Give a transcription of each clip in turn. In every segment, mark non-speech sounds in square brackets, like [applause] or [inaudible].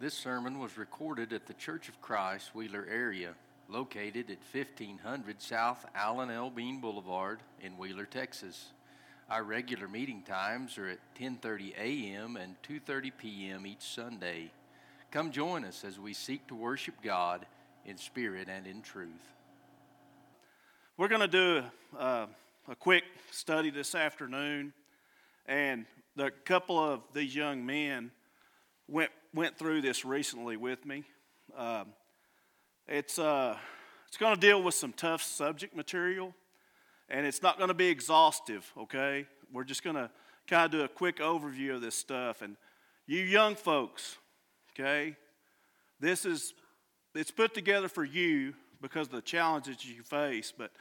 This sermon was recorded at the Church of Christ, Wheeler area, located at 1500 South Alan L. Bean Boulevard in Wheeler, Texas. Our regular meeting times are at 10:30 a.m. and 2:30 p.m. each Sunday. Come join us as we seek to worship God in spirit and in truth. We're going to do a, a quick study this afternoon, and a couple of these young men went went through this recently with me. Um, it's uh, it's going to deal with some tough subject material, and it's not going to be exhaustive. Okay, we're just going to kind of do a quick overview of this stuff. And you young folks, okay, this is it's put together for you because of the challenges you face, but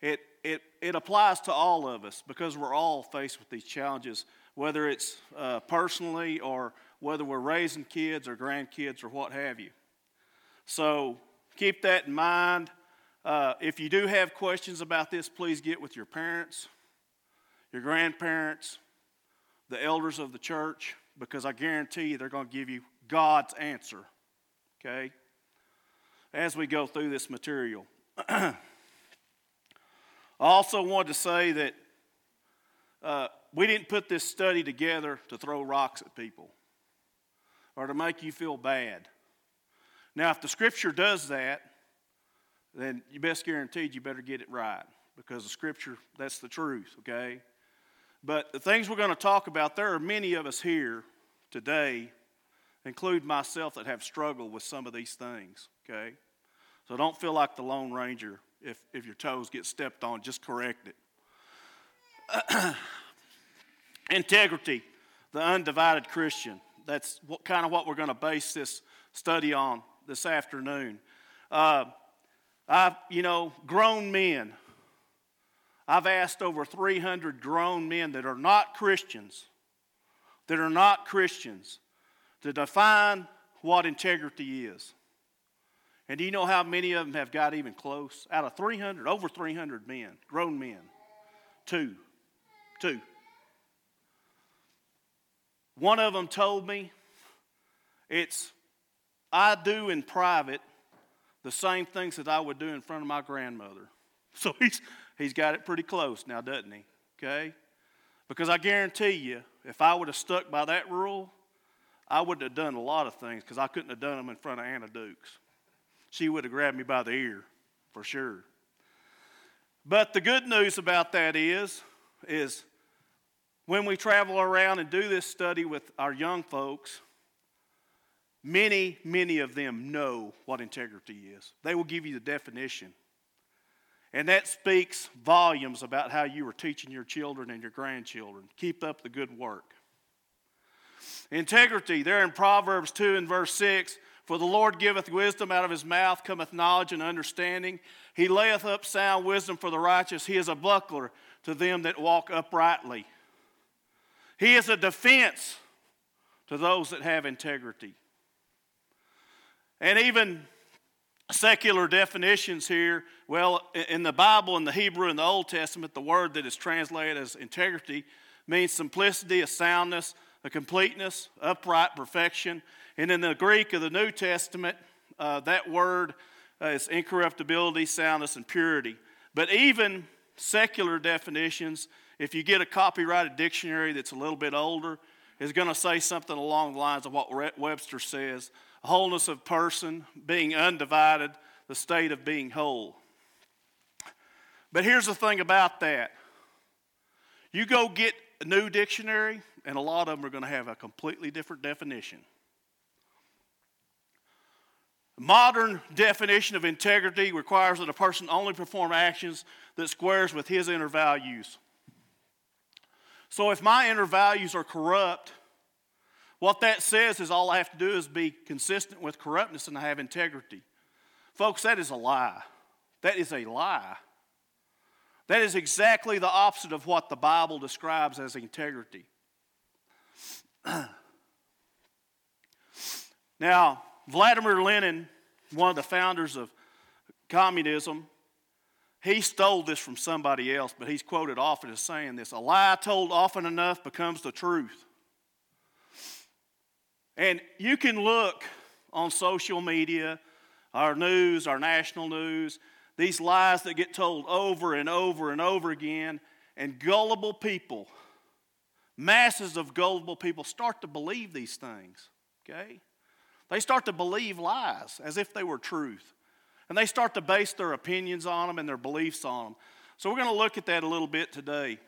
it it it applies to all of us because we're all faced with these challenges, whether it's uh, personally or whether we're raising kids or grandkids or what have you. So keep that in mind. Uh, if you do have questions about this, please get with your parents, your grandparents, the elders of the church, because I guarantee you they're going to give you God's answer. Okay? As we go through this material. [clears throat] I also wanted to say that uh, we didn't put this study together to throw rocks at people or to make you feel bad. Now, if the scripture does that, then you best guaranteed you better get it right because the scripture, that's the truth, okay? But the things we're going to talk about, there are many of us here today, include myself, that have struggled with some of these things, okay? So don't feel like the Lone Ranger if, if your toes get stepped on, just correct it. [clears throat] Integrity, the undivided Christian that's what, kind of what we're going to base this study on this afternoon. Uh, I've, you know, grown men. I've asked over 300 grown men that are not Christians, that are not Christians, to define what integrity is. And do you know how many of them have got even close? Out of 300, over 300 men, grown men, two, two. One of them told me it's, I do in private the same things that I would do in front of my grandmother. [laughs] So he's, he's got it pretty close now, doesn't he? Okay? Because I guarantee you, if I would have stuck by that rule, I wouldn't have done a lot of things because I couldn't have done them in front of Anna Dukes. She would have grabbed me by the ear, for sure. But the good news about that is, is when we travel around and do this study with our young folks, many, many of them know what integrity is. They will give you the definition. And that speaks volumes about how you are teaching your children and your grandchildren. Keep up the good work. Integrity, there in Proverbs 2 and verse 6 For the Lord giveth wisdom, out of his mouth cometh knowledge and understanding. He layeth up sound wisdom for the righteous. He is a buckler to them that walk uprightly. He is a defense to those that have integrity. And even secular definitions here, well, in the Bible, in the Hebrew, in the Old Testament, the word that is translated as integrity means simplicity, a soundness, a completeness, upright perfection. And in the Greek of the New Testament, uh, that word uh, is incorruptibility, soundness, and purity. But even secular definitions if you get a copyrighted dictionary that's a little bit older, is going to say something along the lines of what Webster says wholeness of person, being undivided, the state of being whole. But here's the thing about that you go get a new dictionary, and a lot of them are going to have a completely different definition. Modern definition of integrity requires that a person only perform actions that squares with his inner values. So if my inner values are corrupt, what that says is all I have to do is be consistent with corruptness and I have integrity. Folks, that is a lie. That is a lie. That is exactly the opposite of what the Bible describes as integrity. [clears throat] now, Vladimir Lenin, one of the founders of communism, he stole this from somebody else, but he's quoted often as saying this a lie told often enough becomes the truth. And you can look on social media, our news, our national news, these lies that get told over and over and over again, and gullible people, masses of gullible people, start to believe these things, okay? They start to believe lies as if they were truth. And they start to base their opinions on them and their beliefs on them. So we're going to look at that a little bit today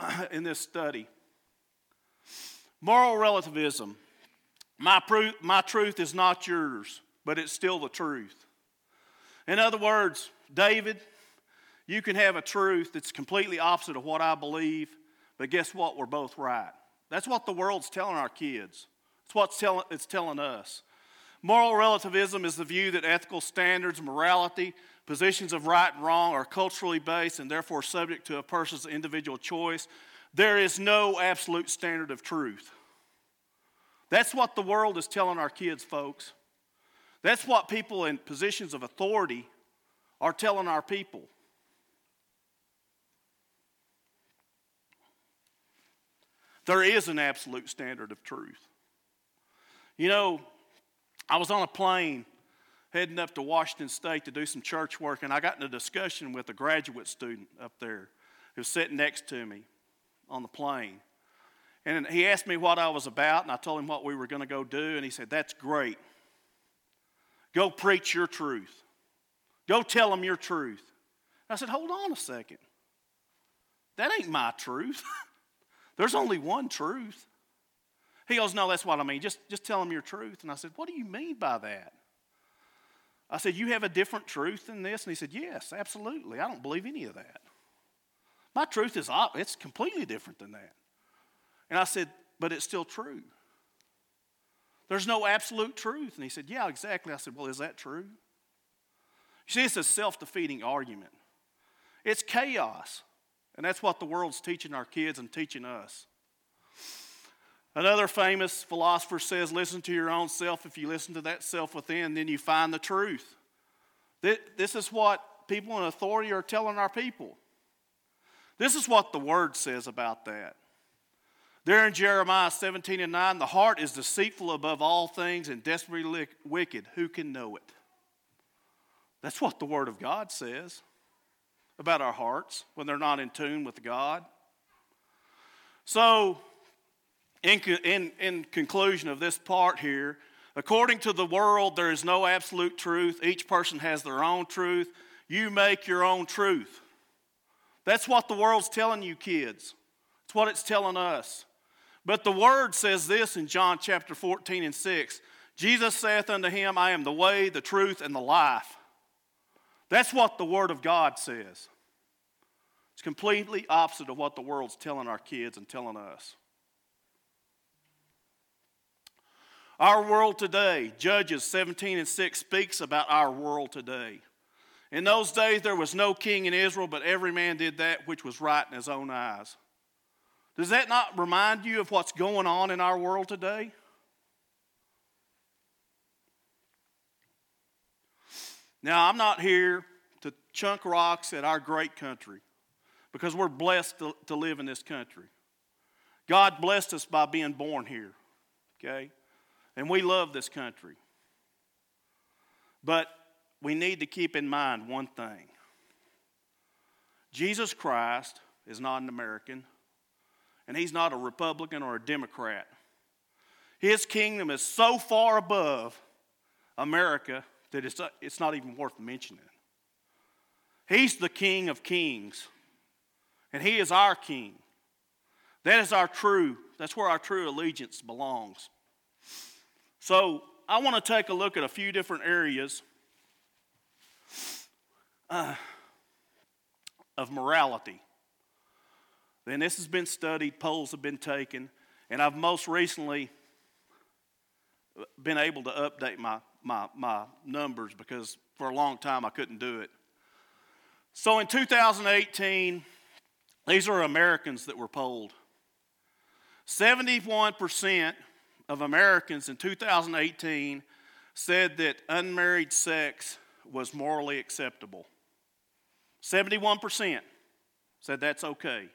[clears throat] in this study. Moral relativism. My, my truth is not yours, but it's still the truth. In other words, David, you can have a truth that's completely opposite of what I believe, but guess what? We're both right. That's what the world's telling our kids. It's what it's telling us. Moral relativism is the view that ethical standards, morality, positions of right and wrong are culturally based and therefore subject to a person's individual choice. There is no absolute standard of truth. That's what the world is telling our kids, folks. That's what people in positions of authority are telling our people. There is an absolute standard of truth. You know, I was on a plane heading up to Washington State to do some church work, and I got in a discussion with a graduate student up there who was sitting next to me on the plane. And he asked me what I was about, and I told him what we were going to go do, and he said, That's great. Go preach your truth. Go tell them your truth. I said, Hold on a second. That ain't my truth. [laughs] There's only one truth. He goes, No, that's what I mean. Just, just tell them your truth. And I said, What do you mean by that? I said, You have a different truth than this? And he said, Yes, absolutely. I don't believe any of that. My truth is it's completely different than that. And I said, But it's still true. There's no absolute truth. And he said, Yeah, exactly. I said, Well, is that true? You see, it's a self defeating argument. It's chaos. And that's what the world's teaching our kids and teaching us. Another famous philosopher says, Listen to your own self. If you listen to that self within, then you find the truth. This is what people in authority are telling our people. This is what the word says about that. There in Jeremiah 17 and 9, the heart is deceitful above all things and desperately wicked. Who can know it? That's what the Word of God says about our hearts when they're not in tune with God. So, in, in, in conclusion of this part here, according to the world, there is no absolute truth. Each person has their own truth. You make your own truth. That's what the world's telling you, kids. It's what it's telling us. But the word says this in John chapter 14 and 6 Jesus saith unto him, I am the way, the truth, and the life. That's what the word of God says. It's completely opposite of what the world's telling our kids and telling us. Our world today, Judges 17 and 6 speaks about our world today. In those days, there was no king in Israel, but every man did that which was right in his own eyes. Does that not remind you of what's going on in our world today? Now, I'm not here to chunk rocks at our great country because we're blessed to, to live in this country. God blessed us by being born here, okay? And we love this country. But we need to keep in mind one thing Jesus Christ is not an American, and he's not a Republican or a Democrat. His kingdom is so far above America that it's, it's not even worth mentioning. He's the King of kings, and He is our King. That is our true, that's where our true allegiance belongs. So I want to take a look at a few different areas uh, of morality. And this has been studied, polls have been taken, and I've most recently been able to update my, my, my numbers because for a long time I couldn't do it. So in 2018, these are Americans that were polled. 71% of Americans in 2018 said that unmarried sex was morally acceptable. 71% said that's okay.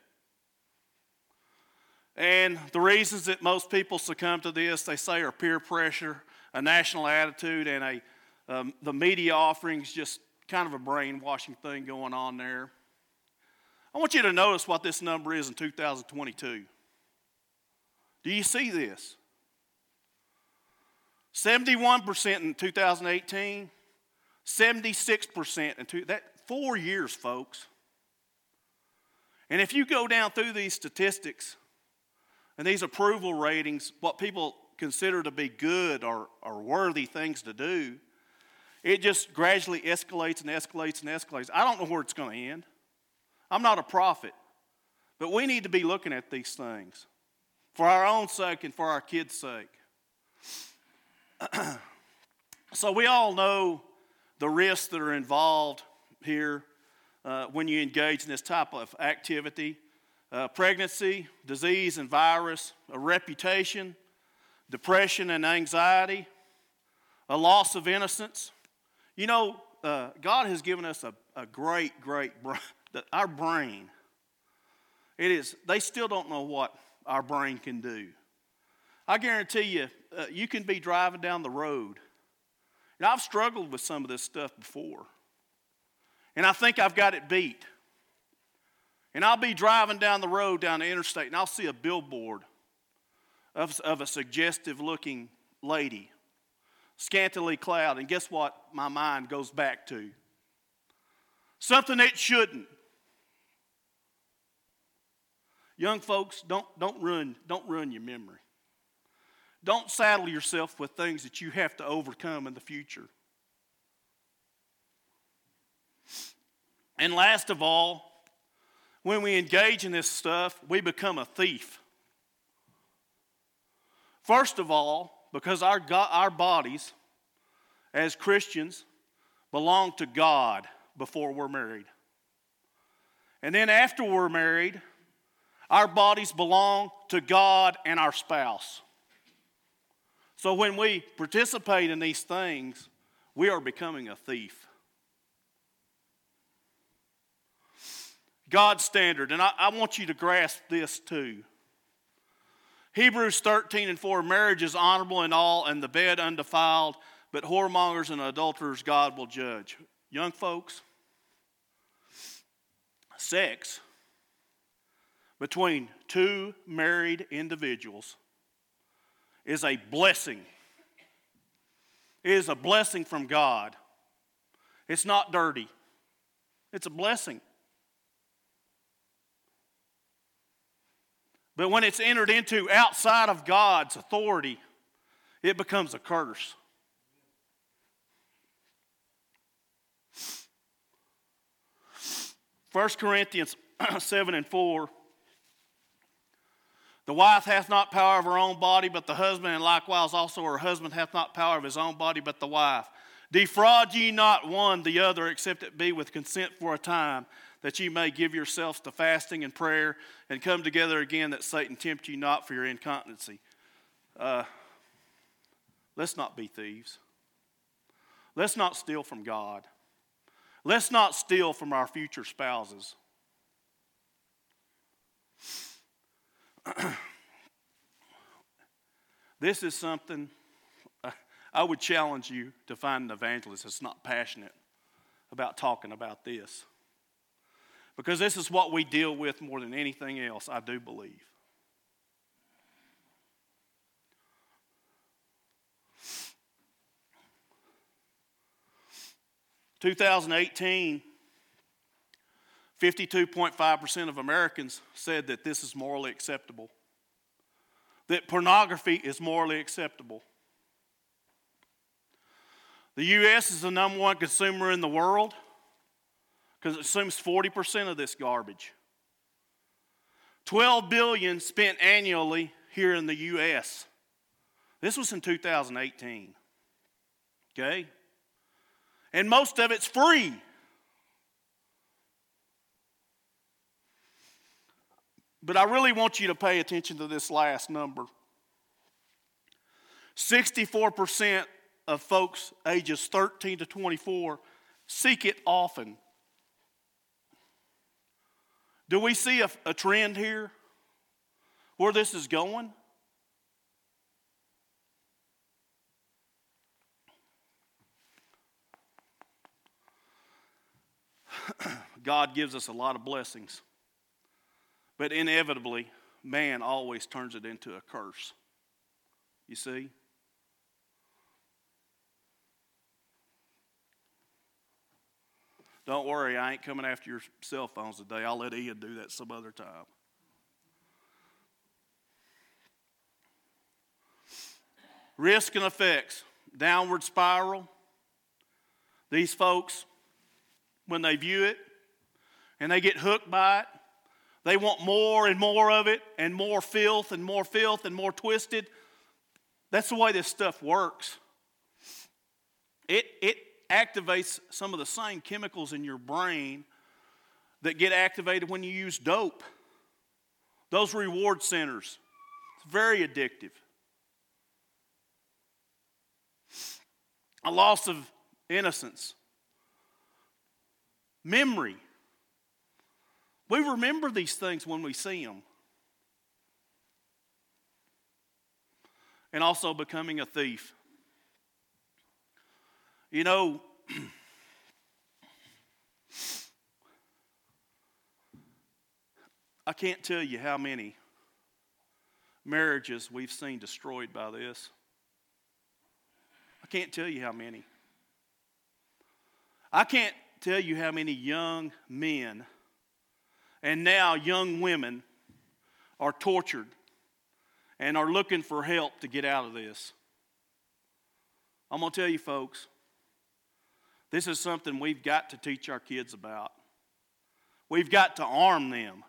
And the reasons that most people succumb to this, they say, are peer pressure, a national attitude and a um, the media offerings just kind of a brainwashing thing going on there. I want you to notice what this number is in 2022. Do you see this? 71% in 2018, 76% in two, that four years, folks. And if you go down through these statistics and these approval ratings, what people consider to be good or, or worthy things to do, it just gradually escalates and escalates and escalates. I don't know where it's going to end. I'm not a prophet, but we need to be looking at these things for our own sake and for our kids' sake. [clears throat] so, we all know the risks that are involved here uh, when you engage in this type of activity uh, pregnancy, disease and virus, a reputation, depression and anxiety, a loss of innocence. You know, uh, God has given us a, a great, great, [laughs] our brain. It is, they still don't know what our brain can do. I guarantee you, uh, you can be driving down the road. And I've struggled with some of this stuff before. And I think I've got it beat. And I'll be driving down the road down the interstate and I'll see a billboard of, of a suggestive looking lady, scantily clad. And guess what my mind goes back to? Something it shouldn't. Young folks, don't, don't, ruin, don't ruin your memory. Don't saddle yourself with things that you have to overcome in the future. And last of all, when we engage in this stuff, we become a thief. First of all, because our, God, our bodies as Christians belong to God before we're married. And then after we're married, our bodies belong to God and our spouse. So when we participate in these things, we are becoming a thief. God's standard, and I, I, want you to grasp this too. Hebrews 13 and 4 marriage is honorable in all, and the bed undefiled, but whoremongers and adulterers God will judge. Young folks, sex between two married individuals is a blessing. It is a blessing from God. It's not dirty, it's a blessing. But when it's entered into outside of God's authority, it becomes a curse. First Corinthians [clears throat] 7 and 4 the wife hath not power of her own body, but the husband, and likewise also her husband hath not power of his own body, but the wife. Defraud ye not one the other, except it be with consent for a time, that ye may give yourselves to fasting and prayer, and come together again, that Satan tempt you not for your incontinency. Uh, let's not be thieves. Let's not steal from God. Let's not steal from our future spouses. [clears throat] this is something uh, I would challenge you to find an evangelist that's not passionate about talking about this. Because this is what we deal with more than anything else, I do believe. Two thousand eighteen 52.5% of Americans said that this is morally acceptable, that pornography is morally acceptable. The U.S. is the number one consumer in the world because it consumes 40% of this garbage. 12 billion spent annually here in the U.S. This was in 2018. Okay? And most of it's free. But I really want you to pay attention to this last number 64% of folks ages 13 to 24 seek it often. Do we see a, a trend here where this is going? [clears throat] God gives us a lot of blessings. But inevitably, man always turns it into a curse. You see? Don't worry, I ain't coming after your cell phones today. I'll let Ian do that some other time. Risk and effects, downward spiral. These folks, when they view it and they get hooked by it, they want more and more of it, and more filth and more filth and more twisted. That's the way this stuff works. It, it activates some of the same chemicals in your brain that get activated when you use dope. Those reward centers. It's very addictive. A loss of innocence. Memory. We remember these things when we see them. And also becoming a thief. You know, [clears throat] I can't tell you how many marriages we've seen destroyed by this. I can't tell you how many. I can't tell you how many young men and now young women are tortured and are looking for help to get out of this. I'm going to tell you, folks, this is something we've got to teach our kids about. We've got to arm them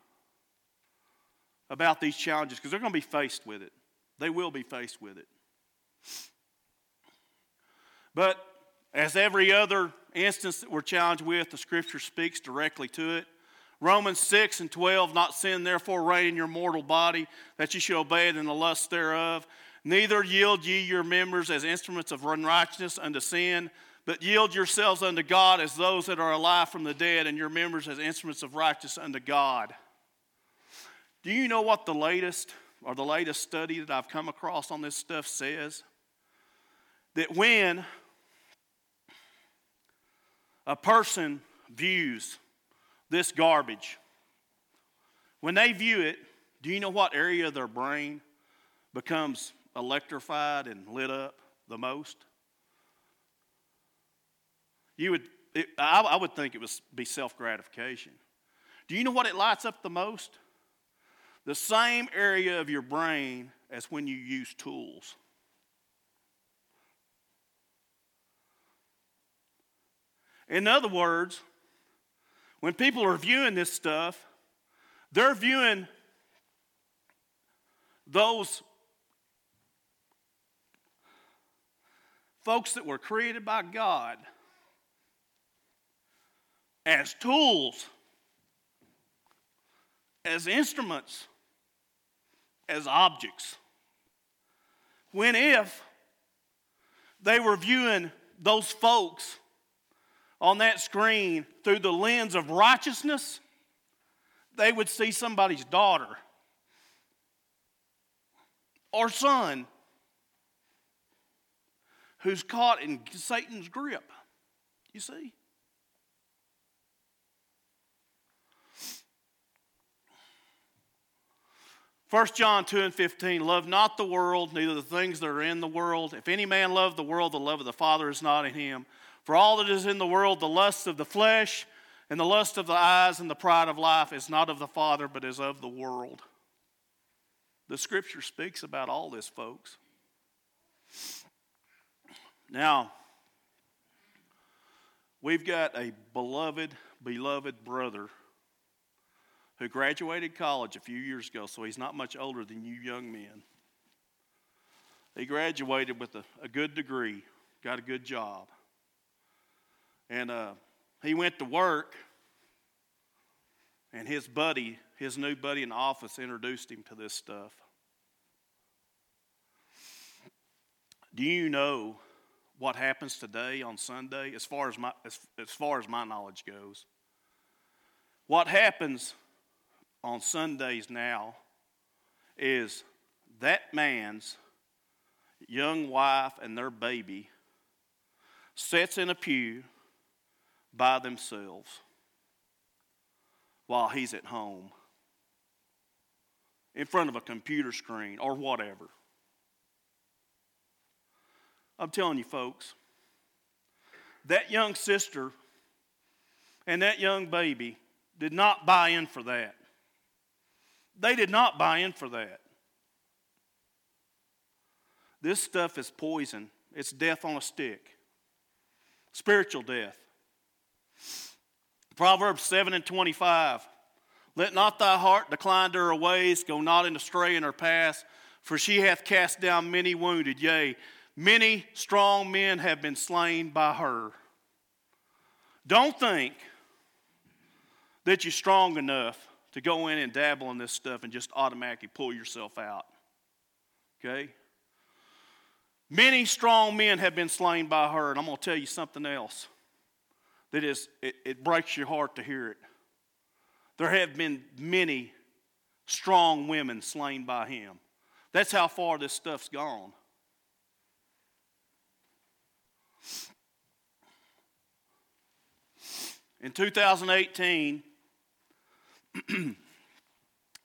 about these challenges because they're going to be faced with it. They will be faced with it. But as every other instance that we're challenged with, the scripture speaks directly to it. Romans 6 and 12, not sin therefore reign in your mortal body, that you should obey it in the lust thereof. Neither yield ye your members as instruments of unrighteousness unto sin, but yield yourselves unto God as those that are alive from the dead, and your members as instruments of righteousness unto God. Do you know what the latest or the latest study that I've come across on this stuff says? That when a person views this garbage, when they view it, do you know what area of their brain becomes electrified and lit up the most? You would, it, I, I would think it would be self gratification. Do you know what it lights up the most? The same area of your brain as when you use tools. In other words, when people are viewing this stuff, they're viewing those folks that were created by God as tools, as instruments, as objects. When if they were viewing those folks on that screen through the lens of righteousness, they would see somebody's daughter or son who's caught in Satan's grip. You see? 1 John 2 and 15, love not the world, neither the things that are in the world. If any man love the world, the love of the Father is not in him. For all that is in the world, the lust of the flesh, and the lust of the eyes, and the pride of life, is not of the Father, but is of the world. The scripture speaks about all this, folks. Now, we've got a beloved, beloved brother who graduated college a few years ago, so he's not much older than you young men. He graduated with a, a good degree, got a good job. And uh, he went to work, and his buddy, his new buddy in office, introduced him to this stuff. Do you know what happens today on Sunday as far as my, as, as far as my knowledge goes? What happens on Sundays now is that man's young wife and their baby sits in a pew by themselves. while he's at home in front of a computer screen or whatever. I'm telling you, folks, that young sister and that young baby did not buy in for that. They did not buy in for that. This stuff is poison, it's death on a stick, spiritual death. Proverbs 7 and 25. Let not thy heart decline to her ways, go not in astray in her paths, for she hath cast down many wounded, yea, many strong men have been slain by her. Don't think that you're strong enough to go in and dabble in this stuff and just automatically pull yourself out. Okay? Many strong men have been slain by her, and I'm going to tell you something else that is, it, it breaks your heart to hear it. There have been many strong women slain by him. That's how far this stuff's gone. In 2018,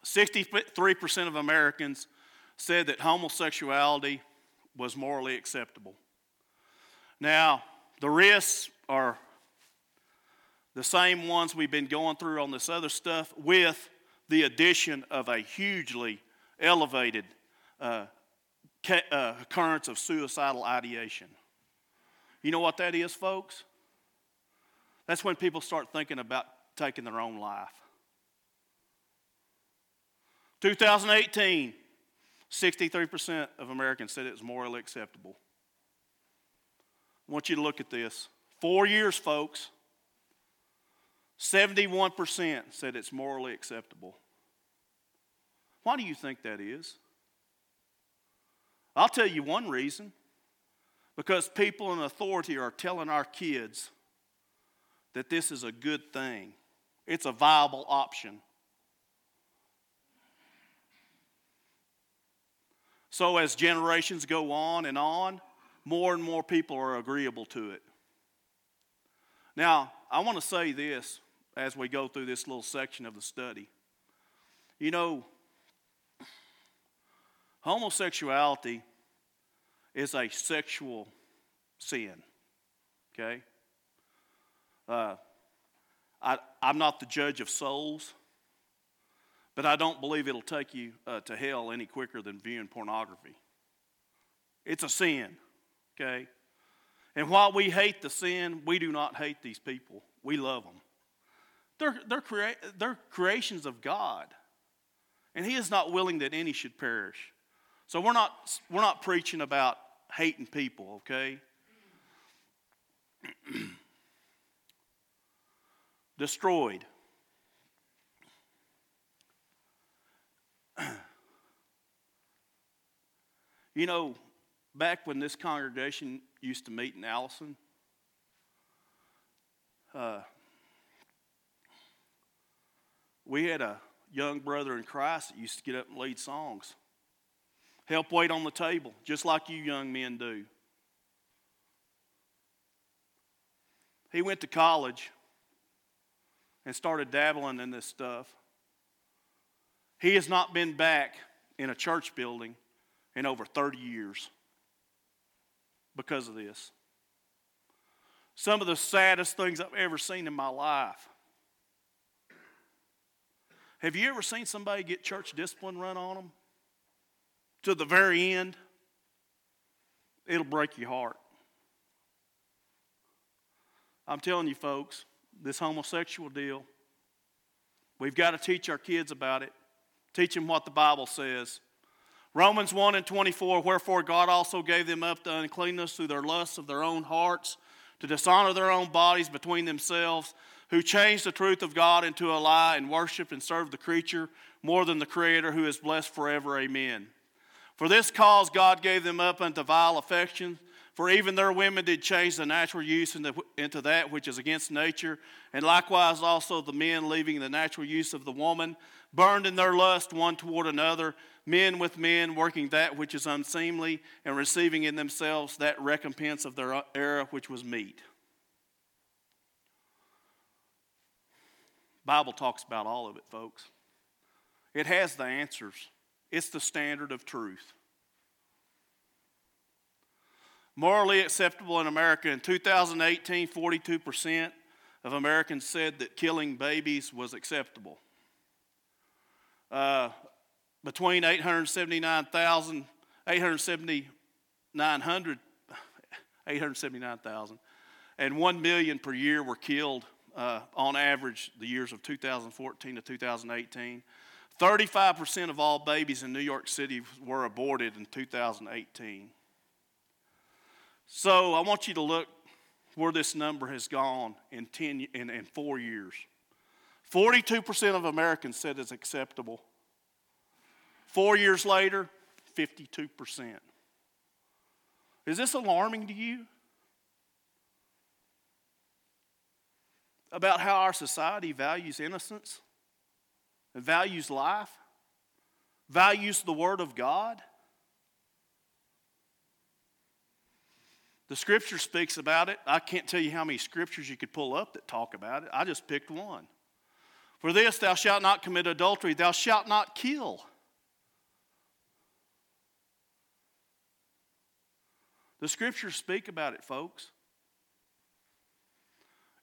63% [clears throat] of Americans said that homosexuality was morally acceptable. Now, the risks are the same ones we've been going through on this other stuff with the addition of a hugely elevated uh, ca- uh, occurrence of suicidal ideation. You know what that is, folks? That's when people start thinking about taking their own life. 2018, 63% of Americans said it was morally acceptable. I want you to look at this. Four years, folks. 71% said it's morally acceptable. Why do you think that is? I'll tell you one reason. Because people in authority are telling our kids that this is a good thing, it's a viable option. So, as generations go on and on, more and more people are agreeable to it. Now, I want to say this as we go through this little section of the study. You know, homosexuality is a sexual sin, okay? Uh, I, I'm not the judge of souls, but I don't believe it'll take you uh, to hell any quicker than viewing pornography. It's a sin, okay? And while we hate the sin, we do not hate these people. We love them. They're, they're, crea- they're creations of God. And He is not willing that any should perish. So we're not, we're not preaching about hating people, okay? [clears throat] Destroyed. [clears throat] you know, back when this congregation used to meet in Allison, uh, we had a young brother in Christ that used to get up and lead songs. Help wait on the table, just like you young men do. He went to college and started dabbling in this stuff. He has not been back in a church building in over 30 years because of this. Some of the saddest things I've ever seen in my life have you ever seen somebody get church discipline run on them? To the very end, it'll break your heart. I'm telling you, folks, this homosexual deal, we've got to teach our kids about it, teach them what the Bible says. Romans 1 and 24, wherefore God also gave them up to uncleanness through their lusts of their own hearts, to dishonor their own bodies between themselves who changed the truth of God into a lie and worshiped and served the creature more than the Creator who is blessed forever. Amen. For this cause God gave them up unto vile affections. For even their women did change the natural use into, into that which is against nature, and likewise also the men, leaving the natural use of the woman, burned in their lust one toward another, men with men, working that which is unseemly, and receiving in themselves that recompense of their error which was meet. Bible talks about all of it, folks. It has the answers. It's the standard of truth. Morally acceptable in America in 2018, 42% of Americans said that killing babies was acceptable. Uh, between 879,000, 879,000, 879,000 and 1 million per year were killed uh, on average the years of 2014 to 2018. 35% of all babies in New York City were aborted in 2018. So I want you to look where this number has gone in, 10, in, in four years. 42% of Americans said it's acceptable. Four years later, 52%. Is this alarming to you? About how our society values innocence, values life, values the Word of God? The scripture speaks about it. I can't tell you how many scriptures you could pull up that talk about it. I just picked one. For this, thou shalt not commit adultery, thou shalt not kill. The scriptures speak about it, folks.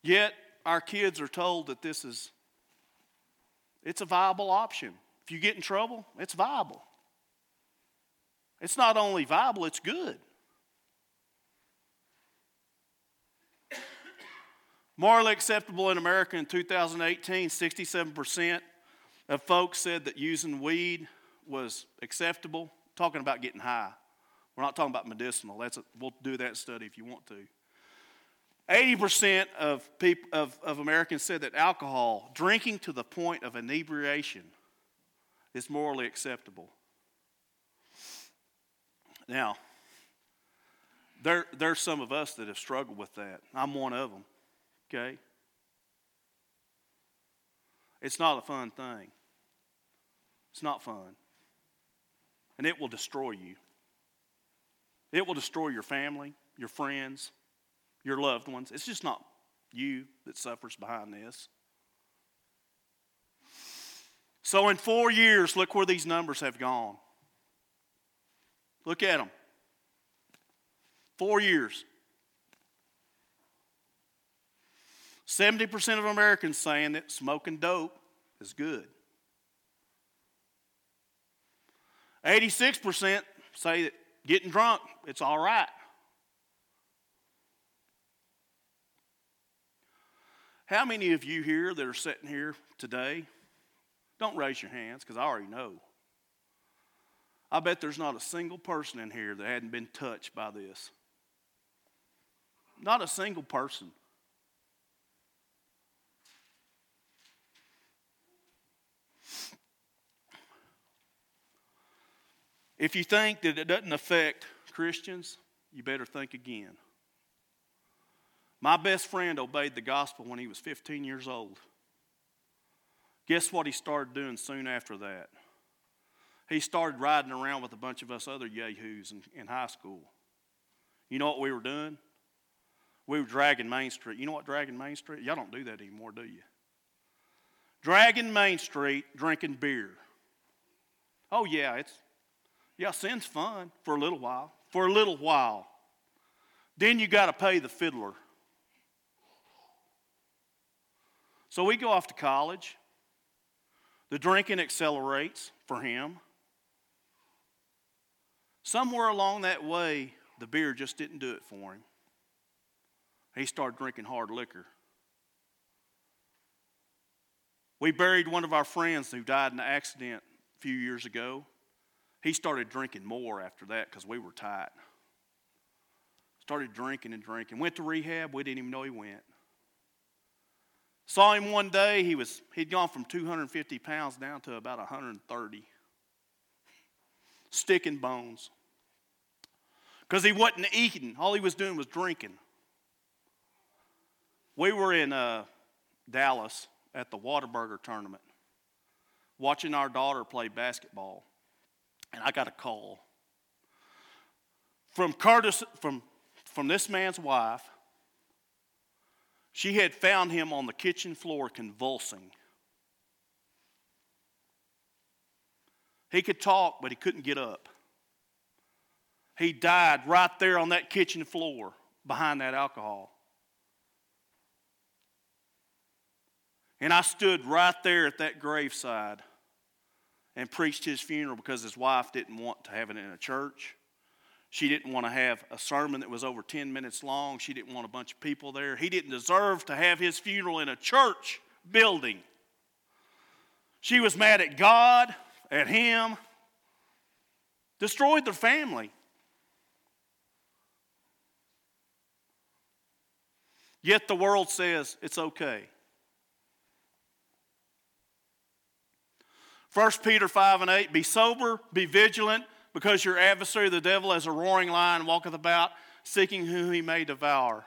Yet, our kids are told that this is it's a viable option. If you get in trouble, it's viable. It's not only viable, it's good. Morally acceptable in America in 2018, 67% of folks said that using weed was acceptable. Talking about getting high. We're not talking about medicinal. That's a, we'll do that study if you want to. 80% of, people, of, of Americans said that alcohol, drinking to the point of inebriation, is morally acceptable. Now, there, there's some of us that have struggled with that. I'm one of them. Okay? It's not a fun thing. It's not fun. And it will destroy you. It will destroy your family, your friends, your loved ones. It's just not you that suffers behind this. So, in four years, look where these numbers have gone. Look at them. Four years. 70% of Americans saying that smoking dope is good. 86% say that getting drunk, it's all right. How many of you here that are sitting here today, don't raise your hands because I already know. I bet there's not a single person in here that hadn't been touched by this. Not a single person. If you think that it doesn't affect Christians, you better think again. My best friend obeyed the gospel when he was 15 years old. Guess what he started doing soon after that? He started riding around with a bunch of us other yahoos in, in high school. You know what we were doing? We were dragging Main Street. You know what dragging Main Street? Y'all don't do that anymore, do you? Dragging Main Street, drinking beer. Oh yeah, it's yeah, sin's fun for a little while. For a little while. Then you got to pay the fiddler. So we go off to college. The drinking accelerates for him. Somewhere along that way, the beer just didn't do it for him. He started drinking hard liquor. We buried one of our friends who died in an accident a few years ago. He started drinking more after that because we were tight. Started drinking and drinking. Went to rehab. We didn't even know he went. Saw him one day. He was he'd gone from 250 pounds down to about 130. Sticking bones. Because he wasn't eating. All he was doing was drinking. We were in uh, Dallas at the Whataburger tournament, watching our daughter play basketball and I got a call from Curtis, from, from this man's wife. She had found him on the kitchen floor convulsing. He could talk, but he couldn't get up. He died right there on that kitchen floor behind that alcohol. And I stood right there at that graveside and preached his funeral because his wife didn't want to have it in a church. She didn't want to have a sermon that was over 10 minutes long. She didn't want a bunch of people there. He didn't deserve to have his funeral in a church building. She was mad at God, at him, destroyed their family. Yet the world says it's okay. 1 Peter 5 and 8 Be sober, be vigilant, because your adversary, the devil, as a roaring lion, walketh about, seeking whom he may devour.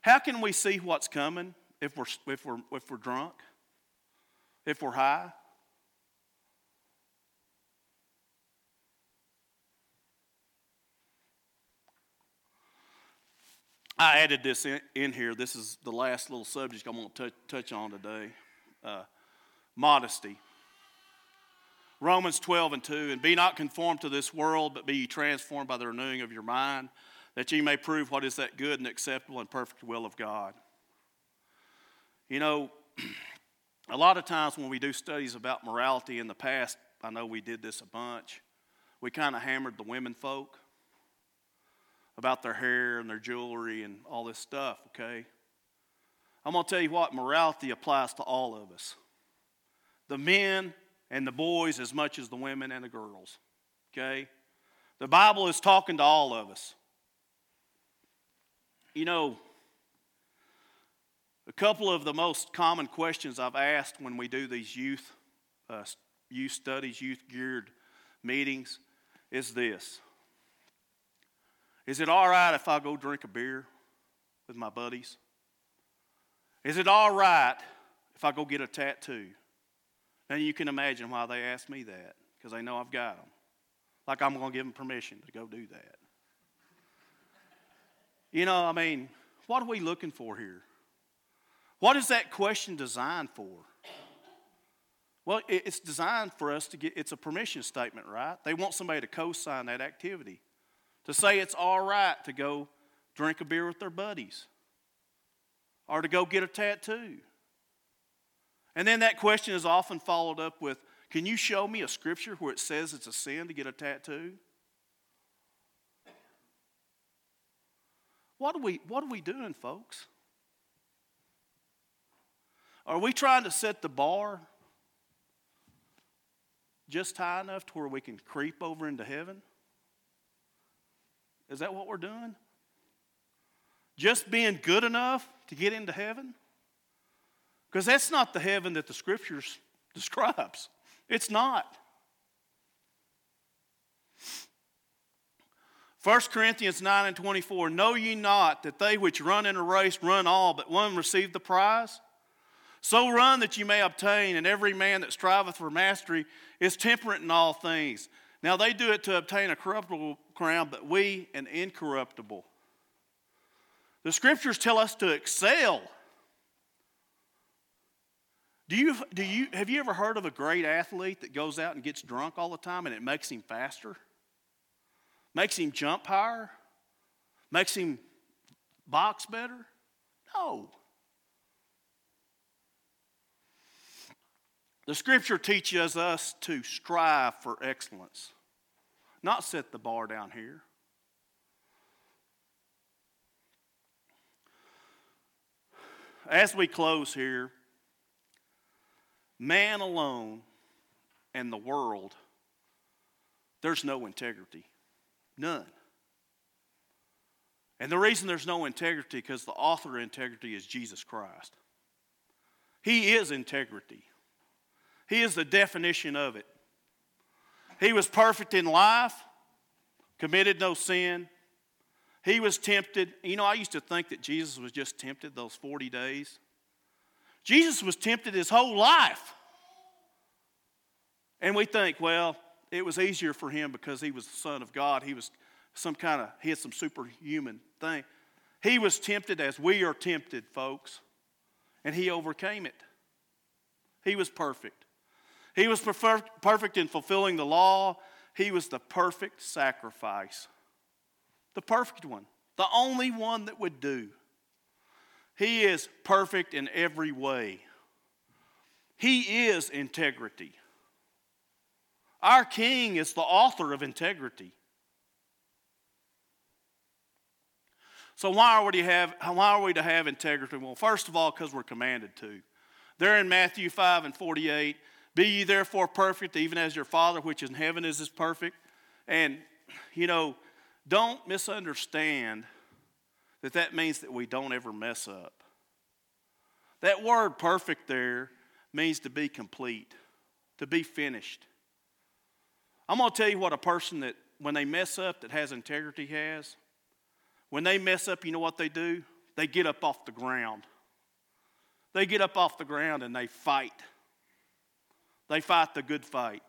How can we see what's coming if we're, if we're, if we're drunk? If we're high? I added this in, in, here. This is the last little subject I'm going to touch on today uh, modesty. Romans 12 and 2, and be not conformed to this world, but be transformed by the renewing of your mind, that ye may prove what is that good and acceptable and perfect will of God. You know, [clears throat] a lot of times when we do studies about morality in the past, I know we did this a bunch, we kind of hammered the women folk about their hair and their jewelry and all this stuff, okay? I'm going to tell you what, morality applies to all of us. The men and the boys as much as the women and the girls. Okay? The Bible is talking to all of us. You know, a couple of the most common questions I've asked when we do these youth, uh, youth studies, youth geared meetings is this Is it all right if I go drink a beer with my buddies? Is it all right if I go get a tattoo? And you can imagine why they ask me that, because they know I've got them. Like I'm going to give them permission to go do that. You know, I mean, what are we looking for here? What is that question designed for? Well, it's designed for us to get, it's a permission statement, right? They want somebody to co sign that activity, to say it's all right to go drink a beer with their buddies or to go get a tattoo and then that question is often followed up with Can you show me a scripture where it says it's a sin to get a tattoo? What are we, what are we doing, folks? Are we trying to set the bar just high enough to where we can creep over into heaven? Is that what we're doing? Just being good enough to get into heaven? Because that's not the heaven that the scriptures describes. It's not. 1 Corinthians 9 and 24 Know ye not that they which run in a race run all, but one receive the prize? So run that you may obtain, and every man that striveth for mastery is temperate in all things. Now they do it to obtain a corruptible crown, but we an incorruptible. The scriptures tell us to excel do you, do you, have you ever heard of a great athlete that goes out and gets drunk all the time and it makes him faster? Makes him jump higher? Makes him box better? No. The scripture teaches us to strive for excellence, not set the bar down here. As we close here, man alone and the world, there's no integrity. None. And the reason there's no integrity because the author of integrity is Jesus Christ. He is integrity. He is the definition of it. He was perfect in life, committed no sin. He was tempted. You know, I used to think that Jesus was just tempted those 40 days. Jesus was tempted his whole life. And we think, well, it was easier for him because he was the Son of God. He was some kind of, he had some superhuman thing. He was tempted as we are tempted, folks, and he overcame it. He was perfect. He was perfect in fulfilling the law. He was the perfect sacrifice. The perfect one. The only one that would do. He is perfect in every way. He is integrity. Our King is the author of integrity. So why are we to have why are we to have integrity? Well, first of all, because we're commanded to. There in Matthew 5 and 48, be ye therefore perfect, even as your Father which is in heaven is, perfect. And you know, don't misunderstand that that means that we don't ever mess up. That word perfect there means to be complete, to be finished. I'm going to tell you what a person that, when they mess up, that has integrity has. When they mess up, you know what they do? They get up off the ground. They get up off the ground and they fight. They fight the good fight.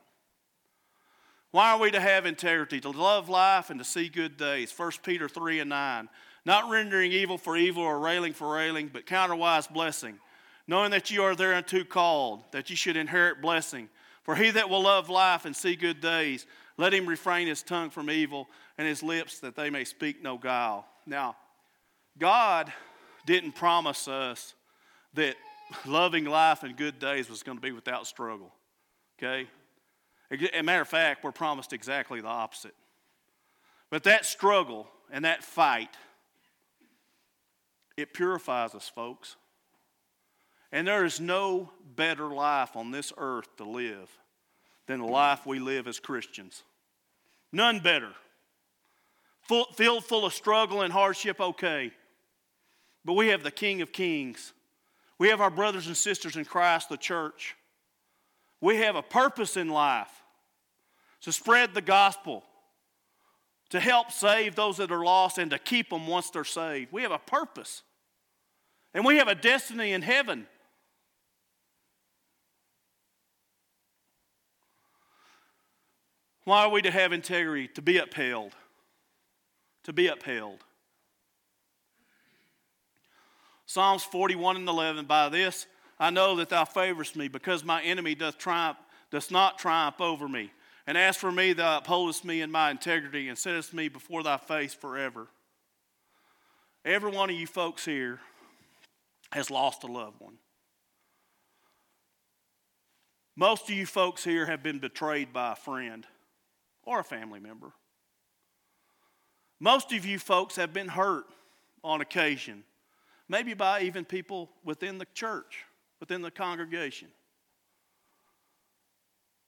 Why are we to have integrity? To love life and to see good days. 1 Peter 3 and 9. Not rendering evil for evil or railing for railing, but counterwise blessing. Knowing that you are thereunto called, that you should inherit blessing. For he that will love life and see good days, let him refrain his tongue from evil and his lips that they may speak no guile. Now, God didn't promise us that loving life and good days was going to be without struggle. Okay? As a matter of fact, we're promised exactly the opposite. But that struggle and that fight, it purifies us, folks. And there is no better life on this earth to live than the life we live as Christians. None better. Full, filled full of struggle and hardship, okay. But we have the King of Kings. We have our brothers and sisters in Christ, the church. We have a purpose in life to spread the gospel, to help save those that are lost, and to keep them once they're saved. We have a purpose. And we have a destiny in heaven. Why are we to have integrity? To be upheld. To be upheld. Psalms 41 and 11 By this I know that thou favorest me, because my enemy doth triumph, doth not triumph over me. And as for me, thou upholdest me in my integrity, and settest me before thy face forever. Every one of you folks here has lost a loved one. Most of you folks here have been betrayed by a friend or a family member. Most of you folks have been hurt on occasion, maybe by even people within the church, within the congregation.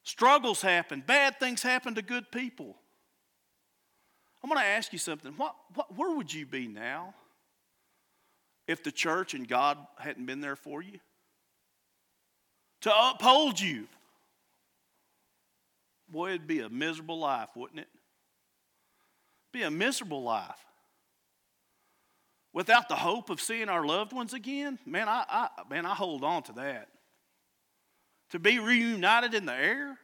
Struggles happen, bad things happen to good people. I'm going to ask you something. What, what, where would you be now if the church and God hadn't been there for you? To uphold you, Boy, it'd be a miserable life, wouldn't it? Be a miserable life. Without the hope of seeing our loved ones again, man, I, I man, I hold on to that. To be reunited in the air,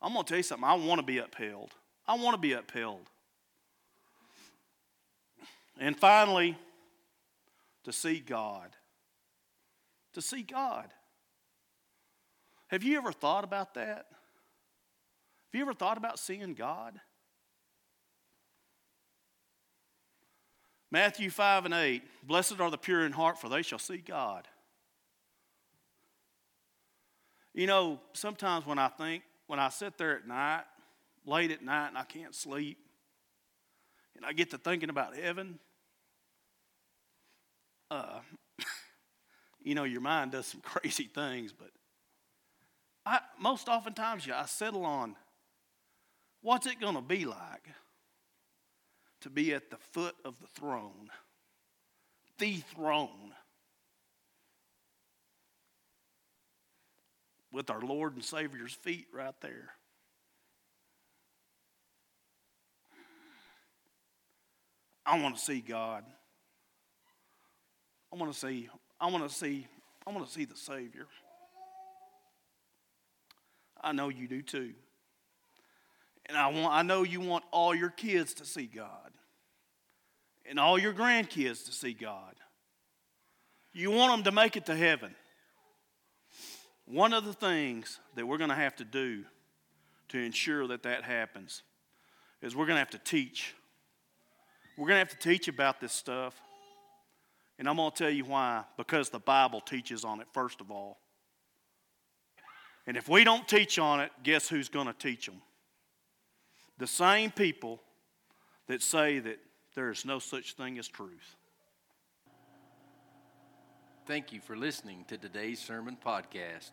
I'm to tell you something. I want to be upheld. I want to be upheld. And finally, to see God. To see God. Have you ever thought about that? Have you ever thought about seeing God? Matthew 5 and 8 Blessed are the pure in heart, for they shall see God. You know, sometimes when I think, when I sit there at night, late at night, and I can't sleep, and I get to thinking about heaven, uh, [laughs] you know, your mind does some [laughs] crazy things, but I, most oftentimes, yeah, I settle on What's it going to be like to be at the foot of the throne? The throne. With our Lord and Savior's feet right there. I want to see God. I want to see, I want to see, I want to see the Savior. I know you do too. And I, want, I know you want all your kids to see God and all your grandkids to see God. You want them to make it to heaven. one of the things that we're going to have to do to ensure that that happens is we're going to have to teach. We're going to have to teach about this stuff. And I'm going to tell you why. Because the Bible teaches on it, first of all. And if we don't teach on it, guess who's going to teach them? The same people that say that there is no such thing as truth. Thank you for listening to today's sermon podcast.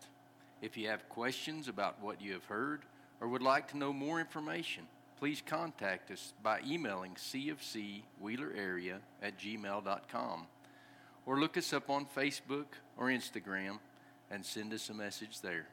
If you have questions about what you have heard or would like to know more information, please contact us by emailing cfcwheelerarea at gmail.com or look us up on Facebook or Instagram and send us a message there.